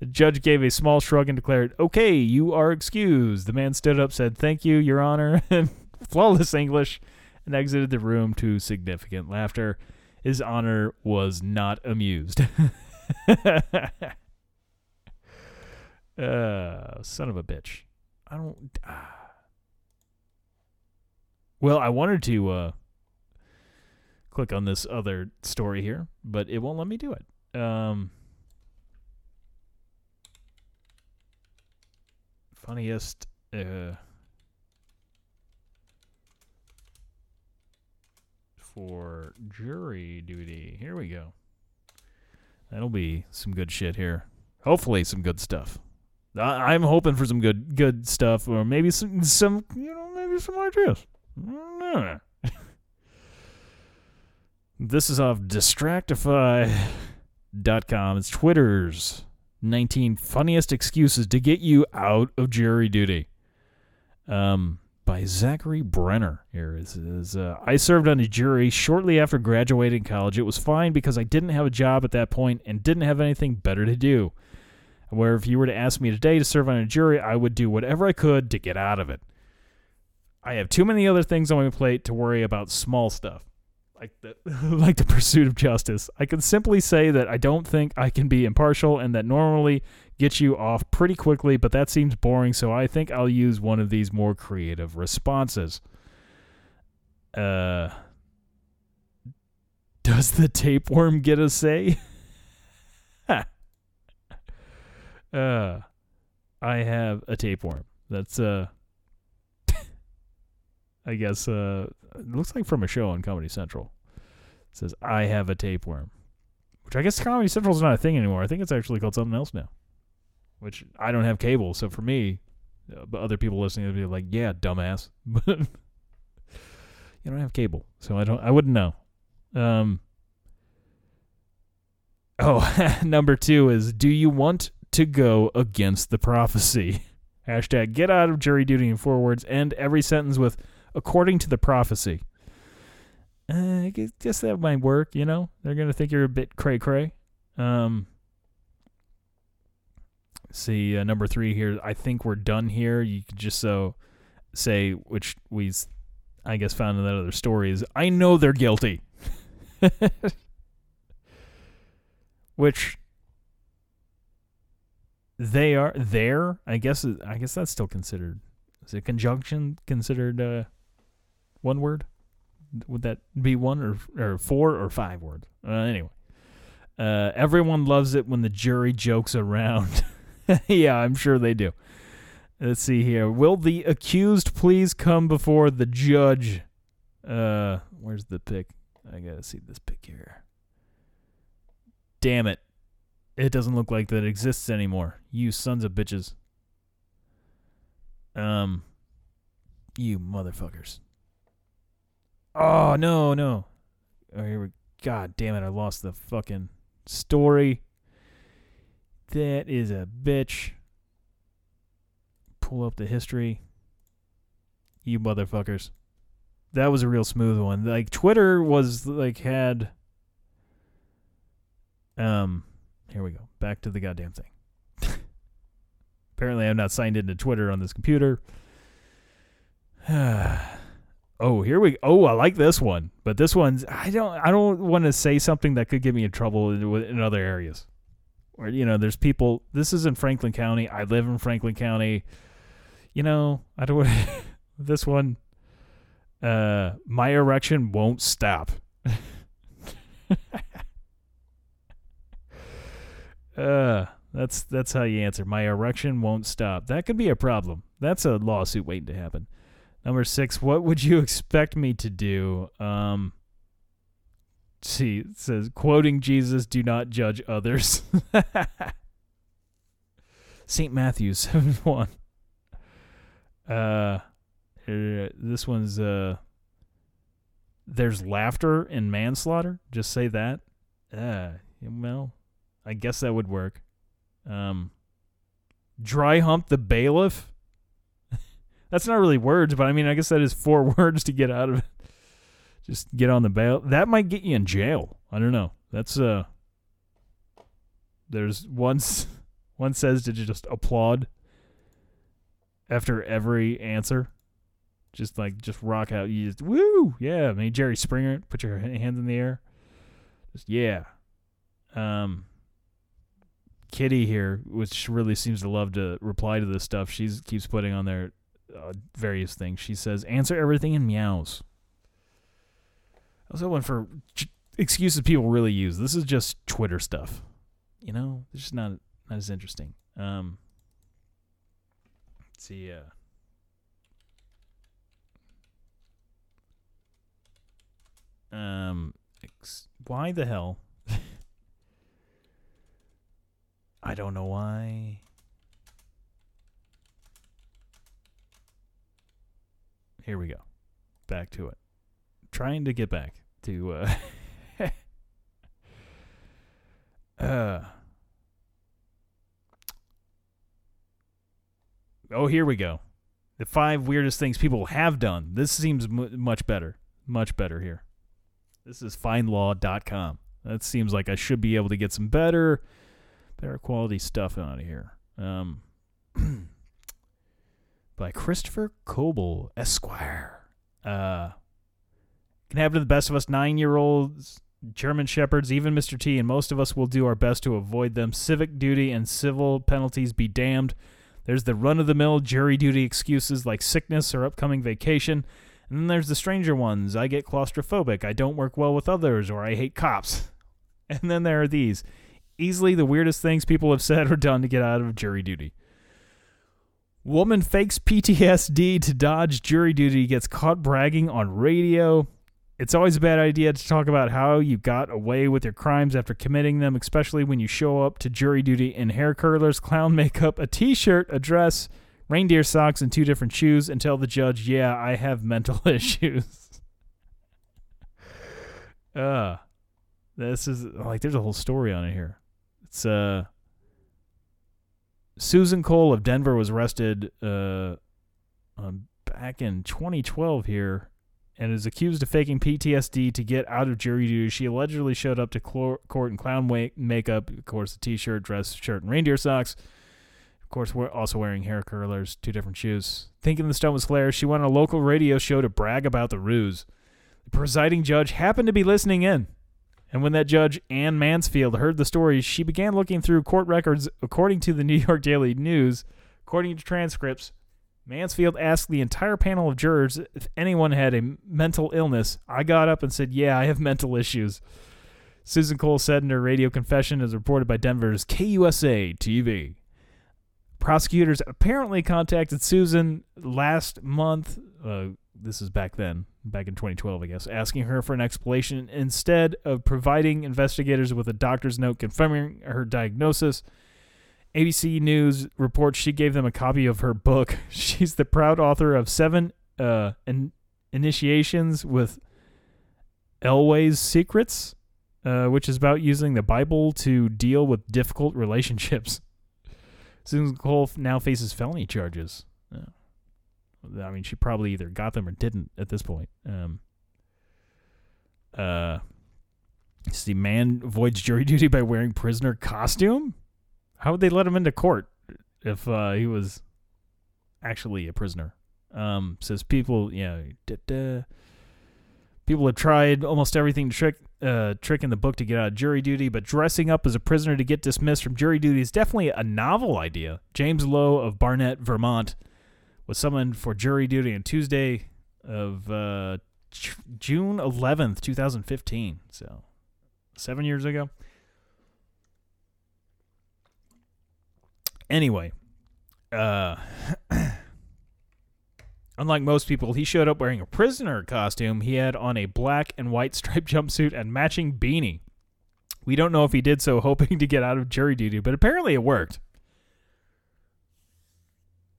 S4: The judge gave a small shrug and declared, Okay, you are excused. The man stood up, said, Thank you, Your Honor, <laughs> in flawless English, and exited the room to significant laughter. His Honor was not amused. <laughs> uh, son of a bitch. I don't. ah. Well, I wanted to uh, click on this other story here, but it won't let me do it. Um, funniest. Uh, for jury duty. Here we go. That'll be some good shit here. Hopefully, some good stuff. I, I'm hoping for some good good stuff, or maybe some some you know maybe some ideas. Mm. <laughs> this is off Distractify.com. It's Twitter's 19 funniest excuses to get you out of jury duty. Um, by Zachary Brenner. Here is, is uh, I served on a jury shortly after graduating college. It was fine because I didn't have a job at that point and didn't have anything better to do. Where if you were to ask me today to serve on a jury, I would do whatever I could to get out of it. I have too many other things on my plate to worry about small stuff like the <laughs> like the pursuit of justice. I can simply say that I don't think I can be impartial and that normally gets you off pretty quickly, but that seems boring, so I think I'll use one of these more creative responses. Uh Does the tapeworm get a say? <laughs> uh I have a tapeworm. That's uh I guess uh, it looks like from a show on Comedy Central. It says I have a tapeworm, which I guess Comedy Central is not a thing anymore. I think it's actually called something else now. Which I don't have cable, so for me, uh, but other people listening would be like, "Yeah, dumbass," <laughs> but <laughs> you don't have cable, so I don't. I wouldn't know. Um. Oh, <laughs> number two is: Do you want to go against the prophecy? Hashtag get out of jury duty in four words. End every sentence with according to the prophecy. Uh, I guess- that might work. You know, they're gonna think you're a bit cray cray. Um, see uh, number three here. I think we're done here. You could just so say, which we, I guess, found in that other story is I know they're guilty. <laughs> which they are there. I guess. I guess that's still considered. Is it conjunction considered uh, one word? Would that be one or or four or five words? Uh, anyway, uh, everyone loves it when the jury jokes around. <laughs> yeah, I'm sure they do. Let's see here. Will the accused please come before the judge? Uh, where's the pic? I gotta see this pic here. Damn it! It doesn't look like that exists anymore. You sons of bitches. Um, you motherfuckers. Oh no, no. Oh, here we. God damn it! I lost the fucking story. That is a bitch. Pull up the history. You motherfuckers. That was a real smooth one. Like Twitter was like had. Um, here we go. Back to the goddamn thing. <laughs> Apparently, I'm not signed into Twitter on this computer. <sighs> <sighs> oh, here we. Oh, I like this one, but this one's. I don't. I don't want to say something that could get me in trouble in, in other areas. Where you know, there's people. This is in Franklin County. I live in Franklin County. You know, I don't. want <laughs> this one. Uh, my erection won't stop. <laughs> uh, that's that's how you answer. My erection won't stop. That could be a problem. That's a lawsuit waiting to happen. Number six. What would you <laughs> expect me to do? Um. See, it says quoting Jesus, "Do not judge others." <laughs> St. Matthew <laughs> 7 1. Uh, uh, this one's, uh, there's laughter in manslaughter. Just say that. Uh, well, I guess that would work. Um, dry hump the bailiff. That's not really words, but I mean, I guess that is four <laughs> words to get out of it. Just get on the bail. That might get you in jail. I don't know. That's uh. There's once <laughs> one says to just applaud after every answer. Just like just rock out. You just woo yeah. I mean Jerry Springer. Put your hands in the air. Just yeah. Um. Kitty here, which really seems to love to reply to this stuff, she keeps putting on there uh, various things. She says, "Answer everything in meows." I was hoping for excuses people really use. This is just Twitter stuff, you know. It's just not not as interesting. Um, let's see. Uh, um, ex- why the hell? <laughs> I don't know why. Here we go. Back to it. Trying to get back to uh <laughs> uh Oh, here we go. The five weirdest things people have done. This seems m- much better. Much better here. This is findlaw.com. That seems like I should be able to get some better better quality stuff out of here. Um, <clears throat> by Christopher Coble, Esquire. Uh, can happen to the best of us nine year olds, German Shepherds, even Mr. T, and most of us will do our best to avoid them. Civic duty and civil penalties be damned. There's the run of the mill jury duty excuses like sickness or upcoming vacation. And then there's the stranger ones. I get claustrophobic. I don't work well with others, or I hate cops. <laughs> And then there are these easily the weirdest things people have said or done to get out of jury duty. Woman fakes PTSD to dodge jury duty, gets caught bragging on radio. It's always a bad idea to talk about how you got away with your crimes after committing them, especially when you show up to jury duty in hair curlers, clown makeup, a t shirt, a dress, reindeer socks, and two different shoes, and tell the judge, yeah, I have mental <laughs> issues. uh, this is like, there's a whole story on it here. It's uh Susan Cole of Denver was arrested uh um, back in 2012 here and is accused of faking PTSD to get out of jury duty. She allegedly showed up to clor- court in clown makeup, of course, a t-shirt, dress, shirt, and reindeer socks. Of course, we're also wearing hair curlers, two different shoes. Thinking the stunt was hilarious, she went on a local radio show to brag about the ruse. The presiding judge happened to be listening in. And when that judge, Ann Mansfield, heard the story, she began looking through court records. According to the <laughs> New York Daily News, according to transcripts, Mansfield asked the entire panel of jurors if anyone had a mental illness. I got up and said, Yeah, I have mental issues. Susan Cole said in her radio confession, as reported by Denver's KUSA TV. Prosecutors apparently contacted Susan last month. Uh, this is back then, back in 2012, I guess, asking her for an explanation instead of providing investigators with a doctor's note confirming her diagnosis. ABC News reports she gave them a copy of her book. <laughs> She's the proud author of seven uh, in- initiations with Elway's Secrets, uh, which is about using the Bible to deal with difficult relationships. <laughs> Susan Cole now faces felony charges. I mean, she probably either got them or didn't at this point. Um, uh, see, man avoids jury <laughs> duty by wearing prisoner costume. How would they let him into court if uh, he was actually a prisoner? Um, says people, yeah, da, da. people have tried almost everything to trick uh, trick in the book to get out of jury duty, but dressing up as a prisoner to get dismissed from jury duty is definitely a novel idea. James Lowe of Barnet, Vermont, was summoned for jury duty on Tuesday of uh, June 11th, 2015. So, seven years ago. Anyway, uh, <clears throat> unlike most people, he showed up wearing a prisoner costume. He had on a black and white striped <laughs> jumpsuit and matching beanie. We don't know if he did so hoping to get out of jury duty, but apparently it worked.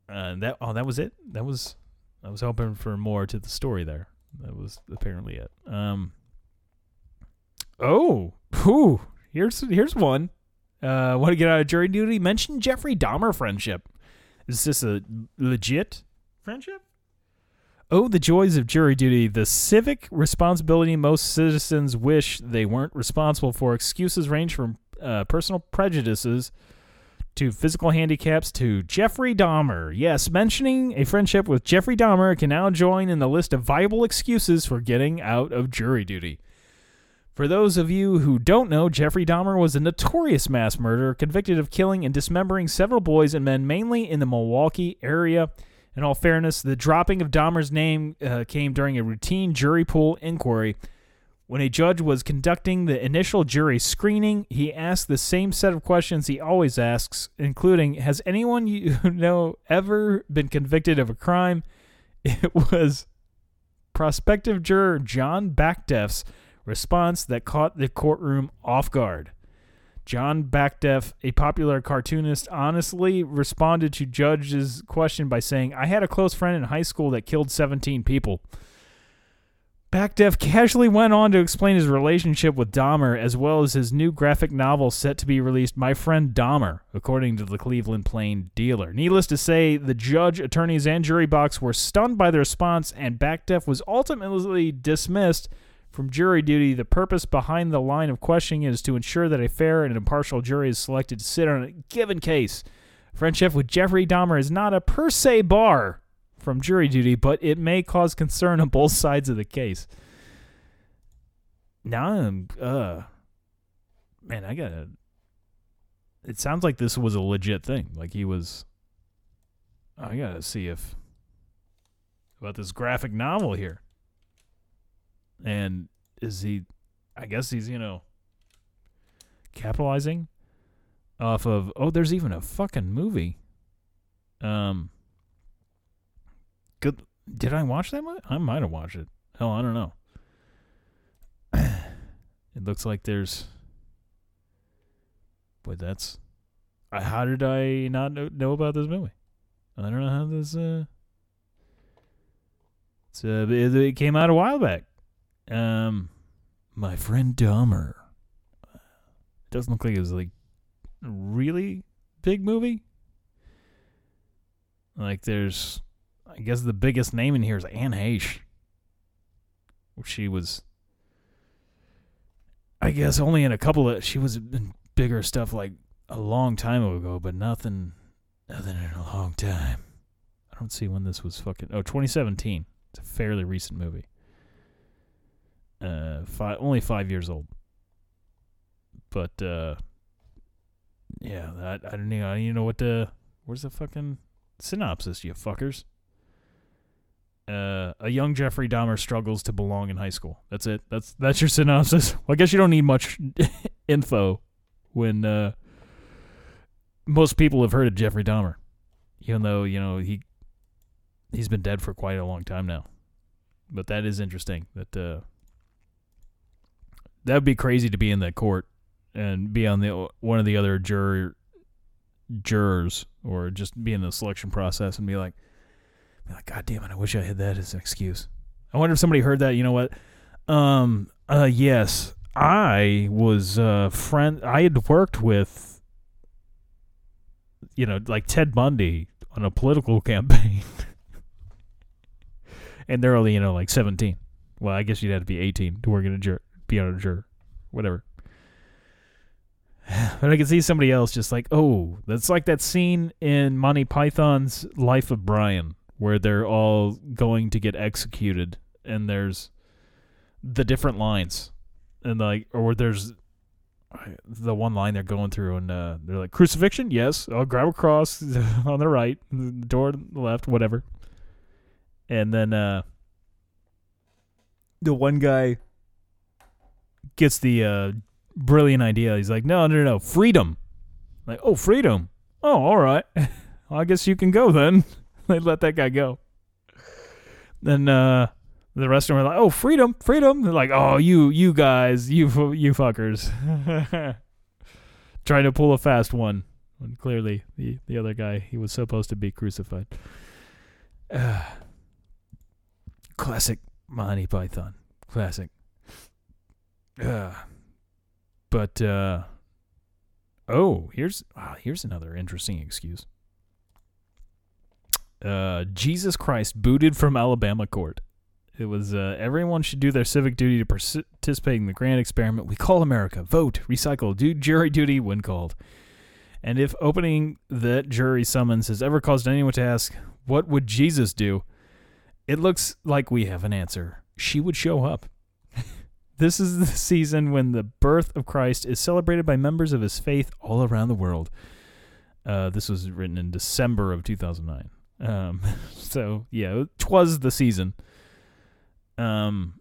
S4: Uh, that oh, that was it. That was I was hoping for more to the story there. That was apparently it. Um. Oh, whew, here's here's one. Uh, want to get out of jury duty? Mention Jeffrey Dahmer friendship. Is this a legit friendship? Oh, the joys of jury duty. The civic responsibility most citizens wish they weren't responsible for. Excuses range from uh, personal prejudices to physical handicaps to Jeffrey Dahmer. Yes, mentioning a friendship with Jeffrey Dahmer can now join in the list of viable excuses for getting out of jury duty. For those of you who don't know, Jeffrey Dahmer was a notorious mass murderer convicted of killing and dismembering several boys and men, mainly in the Milwaukee area. In all fairness, the dropping of Dahmer's name uh, came during a routine jury pool inquiry. When a judge was conducting the initial jury screening, he asked the same set of questions he always asks, including Has anyone you <laughs> know ever been convicted of a crime? It was prospective juror John Backderf's response that caught the courtroom off guard. John Backderf, a popular cartoonist, honestly responded to Judge's question by saying, I had a close friend in high school that killed 17 people. Backderf casually went on to explain his relationship with Dahmer as well as his new graphic novel set to be released, My Friend Dahmer, according to the Cleveland Plain Dealer. Needless to say, the judge, attorneys, and jury box were stunned by the response, and Backderf was ultimately dismissed from jury duty. The purpose behind the line of questioning is to ensure that a fair and impartial jury is selected to sit on a given case. Friendship with Jeffrey Dahmer is not a per se bar from jury duty, but it may cause concern on both sides of the case. Now I'm, uh, man, I gotta. It sounds like this was a legit thing. Like he was. I gotta see if about this graphic novel here. And is he? I guess he's you know capitalizing off of. Oh, there's even a fucking movie. Um. Good. Did I watch that movie? I might have watched it. Hell, I don't know. <clears throat> it looks like there's. Boy, that's. How did I not know, know about this movie? I don't know how this. Uh, uh, it, it came out a while back. Um, my friend Dahmer. It doesn't look like it was like a really big movie. Like there's, I guess the biggest name in here is Anne Heche. She was, I guess, only in a couple of. She was in bigger stuff like a long time ago, but nothing, nothing in a long time. I don't see when this was fucking. Oh, 2017. It's a fairly recent movie uh five only five years old but uh yeah that i don't know you know what the where's the fucking synopsis you fuckers uh, a young Jeffrey Dahmer struggles to belong in high school. That's it. That's that's your synopsis. <laughs> Well, I guess you don't need much <laughs> info when uh, most people have heard of Jeffrey Dahmer, even though you know he he's been dead for quite a long time now. But that is interesting. That uh, that would be crazy to be in that court and be on the one of the other juror jurors or just be in the selection process and be like, be like, God damn it, I wish I had that as an excuse. I wonder if somebody heard that. You know what? Um. Uh. Yes, I was uh friend. I had worked with, you know, like Ted Bundy on a political <laughs> campaign, and they're only you know like seventeen. Well, I guess you'd have to be eighteen to work in a jur- be on a juror, whatever. <sighs> But I can see somebody else just like, oh, that's like that scene in Monty Python's Life of Brian, where they're all going to get executed, and there's the different lines, and like, or there's the one line they're going through, and uh, they're like, crucifixion, yes, I'll grab a cross <laughs> on the right, the door on the left, whatever, and then uh, the one guy gets the uh, brilliant idea. He's like, no, no, no, no, freedom. Like, oh, freedom. Oh, all right. well, <laughs> I guess you can go then. <laughs> they let that guy go. Then uh, the rest of them are like, oh, freedom, freedom. They're like, oh, you, you guys, you, you fuckers, <laughs> trying to pull a fast one when clearly the the other guy he was supposed to be crucified. Uh, <sighs> classic Monty Python. Classic. Uh, <sighs> but uh, oh, here's ah, here's another interesting excuse. Uh, Jesus Christ booted from Alabama court. It was uh, everyone should do their civic duty to participate in the grand experiment we call America. Vote, recycle, do jury duty when called. And if opening that jury summons has ever caused anyone to ask, what would Jesus do? It looks like we have an answer. She would show up. <laughs> this is the season when the birth of Christ is celebrated by members of his faith all around the world. Uh, this was written in December of 2009. Um, <laughs> so, yeah, twas the season. Um,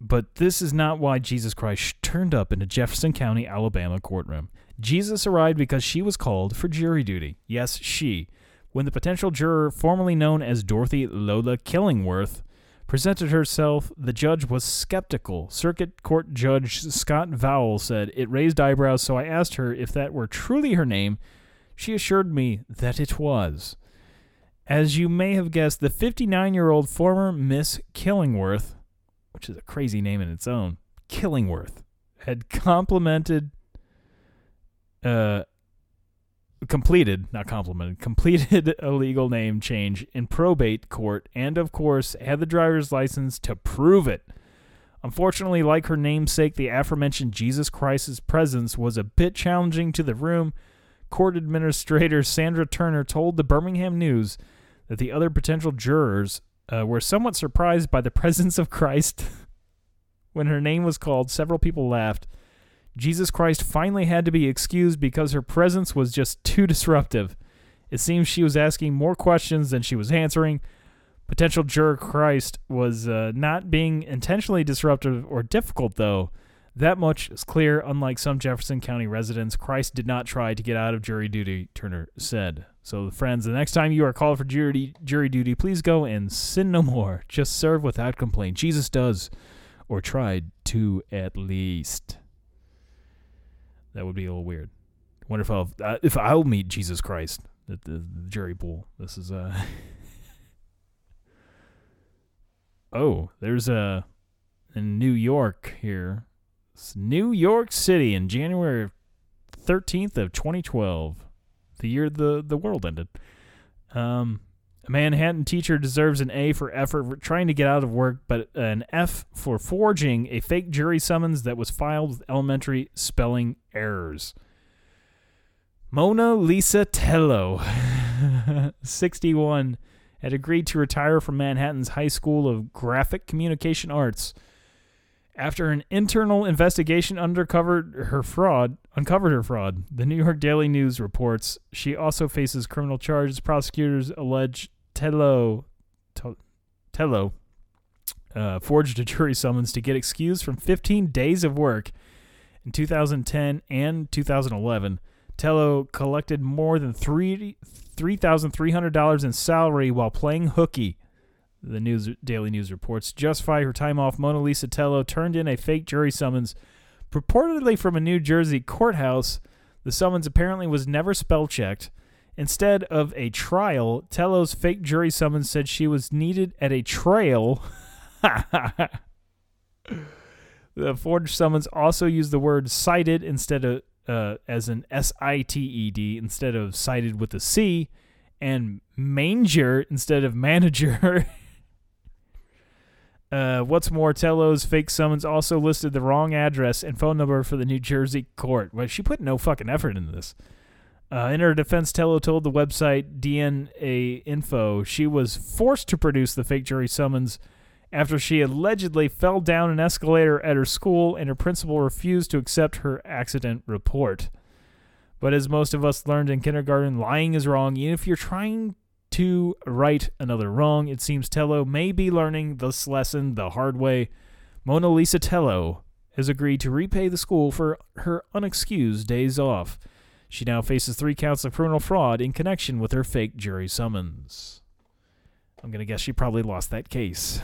S4: but this is not why Jesus Christ turned up in a Jefferson County, Alabama courtroom. Jesus arrived because she was called for jury duty. Yes, she. When the potential juror, formerly known as Dorothy Lola Killingworth, presented herself, the judge was skeptical. Circuit Court Judge Scott Vowell said it raised eyebrows, so I asked her if that were truly her name. She assured me that it was. As you may have guessed, the 59 year old former Miss Killingworth, which is a crazy name in its own, Killingworth, had complimented, uh, completed, not complimented, completed <laughs> a legal name change in probate court and, of course, had the driver's license to prove it. Unfortunately, like her namesake, the aforementioned Jesus Christ's presence was a bit challenging to the room. Court Administrator Sandra Turner told the Birmingham News that the other potential jurors uh, were somewhat surprised by the <laughs> presence of Christ. when her name was called, several people laughed. Jesus Christ finally had to be excused because her presence was just too disruptive. It seems she was asking more questions than she was answering. Potential juror Christ was uh, not being intentionally disruptive or difficult, though. That much is clear. Unlike some Jefferson County residents, Christ did not try to get out of jury duty, Turner said. So, friends, the next time you are called for jury, jury duty, please go and sin no more. Just serve without complaint. Jesus does, or tried to at least. That would be a little weird. Wonder if I'll uh, if I'll meet Jesus Christ at the, jury pool. This is uh <laughs> oh, there's a in New York here. It's New York City in January thirteenth of 2012, the year the the world ended. Um, a Manhattan teacher deserves an A for effort for trying to get out of work, but an F for forging a fake jury summons that was filed with elementary spelling errors. Mona Lisa Tello, <laughs> 61, had agreed to retire from Manhattan's High School of Graphic Communication Arts. After an internal investigation uncovered her fraud, uncovered her fraud, the New York Daily News reports she also faces criminal charges. Prosecutors allege Tello, Tello uh, forged a jury summons to get excused from 15 days of work in 2010 and 2011. Tello collected more than three three thousand three hundred dollars in salary while playing hooky. The news Daily News reports. Justify her time off. Mona Lisa Tello turned in a fake jury summons, purportedly from a New Jersey courthouse. The summons apparently was never spell checked. Instead of a trial, Tello's fake jury summons said she was needed at a trail. <laughs> the forged summons also used the word cited instead of uh, as an S I T E D instead of cited with a C, and manger instead of manager. <laughs> uh, what's more, Tello's fake summons also listed the wrong address and phone number for the New Jersey court. Well, she put no fucking effort into this. Uh, in her defense, Tello told the website DNA Info she was forced to produce the fake jury summons after she allegedly fell down an escalator at her school and her principal refused to accept her accident report. But as most of us learned in kindergarten, lying is wrong, even if you're trying to right another wrong. It seems Tello may be learning this lesson the hard way. Mona Lisa Tello has agreed to repay the school for her unexcused days off. She now faces three counts of criminal fraud in connection with her fake jury summons. I'm going to guess she probably lost that case.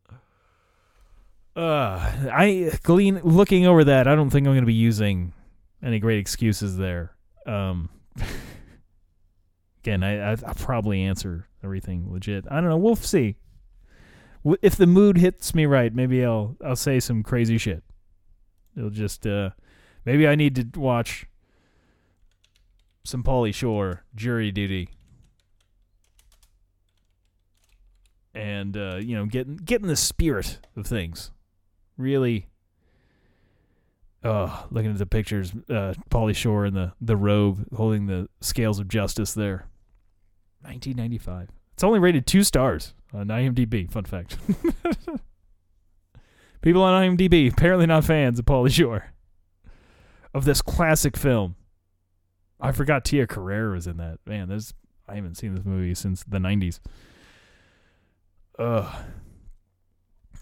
S4: <laughs> uh, I glean looking over that, I don't think I'm going to be using any great excuses there. Um, <laughs> again, I, I I'll probably answer everything legit. I don't know. We'll see. If the mood hits me right, maybe I'll I'll say some crazy shit. It'll just uh, maybe I need to watch some Pauly Shore jury duty. And uh, you know, getting get in the spirit of things. Really Oh, looking at the pictures, uh, Pauly Shore in the, the robe holding the scales of justice there. 1995. It's only rated two stars on IMDb. Fun fact. <laughs> People on IMDb apparently not fans of Pauly Shore. Of this classic film. I forgot Tia Carrere was in that. Man, there's I haven't seen this movie since the 90s. Ugh.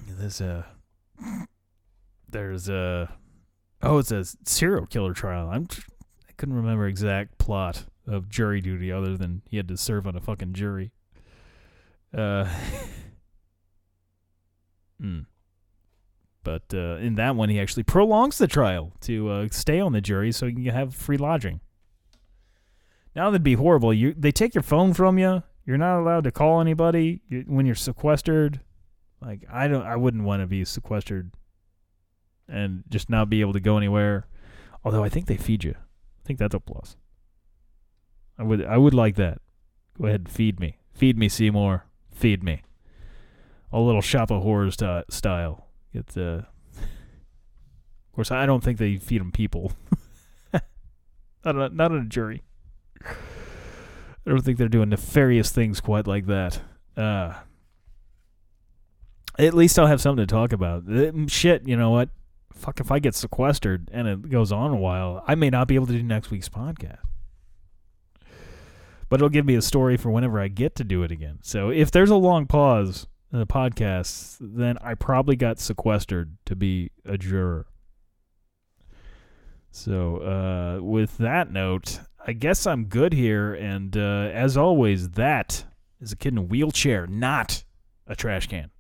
S4: There's a. Uh, there's a. Oh, it's a serial killer trial. I'm. I couldn't remember exact plot of jury duty other than he had to serve on a fucking jury. Uh. <laughs> mm. But uh, in that one, he actually prolongs the trial to uh, stay on the jury so he can have free lodging. Now that'd be horrible. You they take your phone from you. You're not allowed to call anybody when you're sequestered. Like I don't, I wouldn't want to be sequestered and just not be able to go anywhere. Although I think they feed you. I think that's a plus. I would, I would like that. Go ahead and feed me. Feed me, Seymour. Feed me. A little shop of horrors sti- style. Get the. Of course, I don't think they feed them people. <laughs> not on, not on a jury. I don't think they're doing nefarious things quite like that. Uh, at least I'll have something to talk about. Uh, Shit, you know what? Fuck, if I get sequestered and it goes on a while, I may not be able to do next week's podcast. But it'll give me a story for whenever I get to do it again. So if there's a long pause in the podcast, then I probably got sequestered to be a juror. So, uh, with that note, I guess I'm good here. And uh, as always, that is a kid in a wheelchair, not a trash can.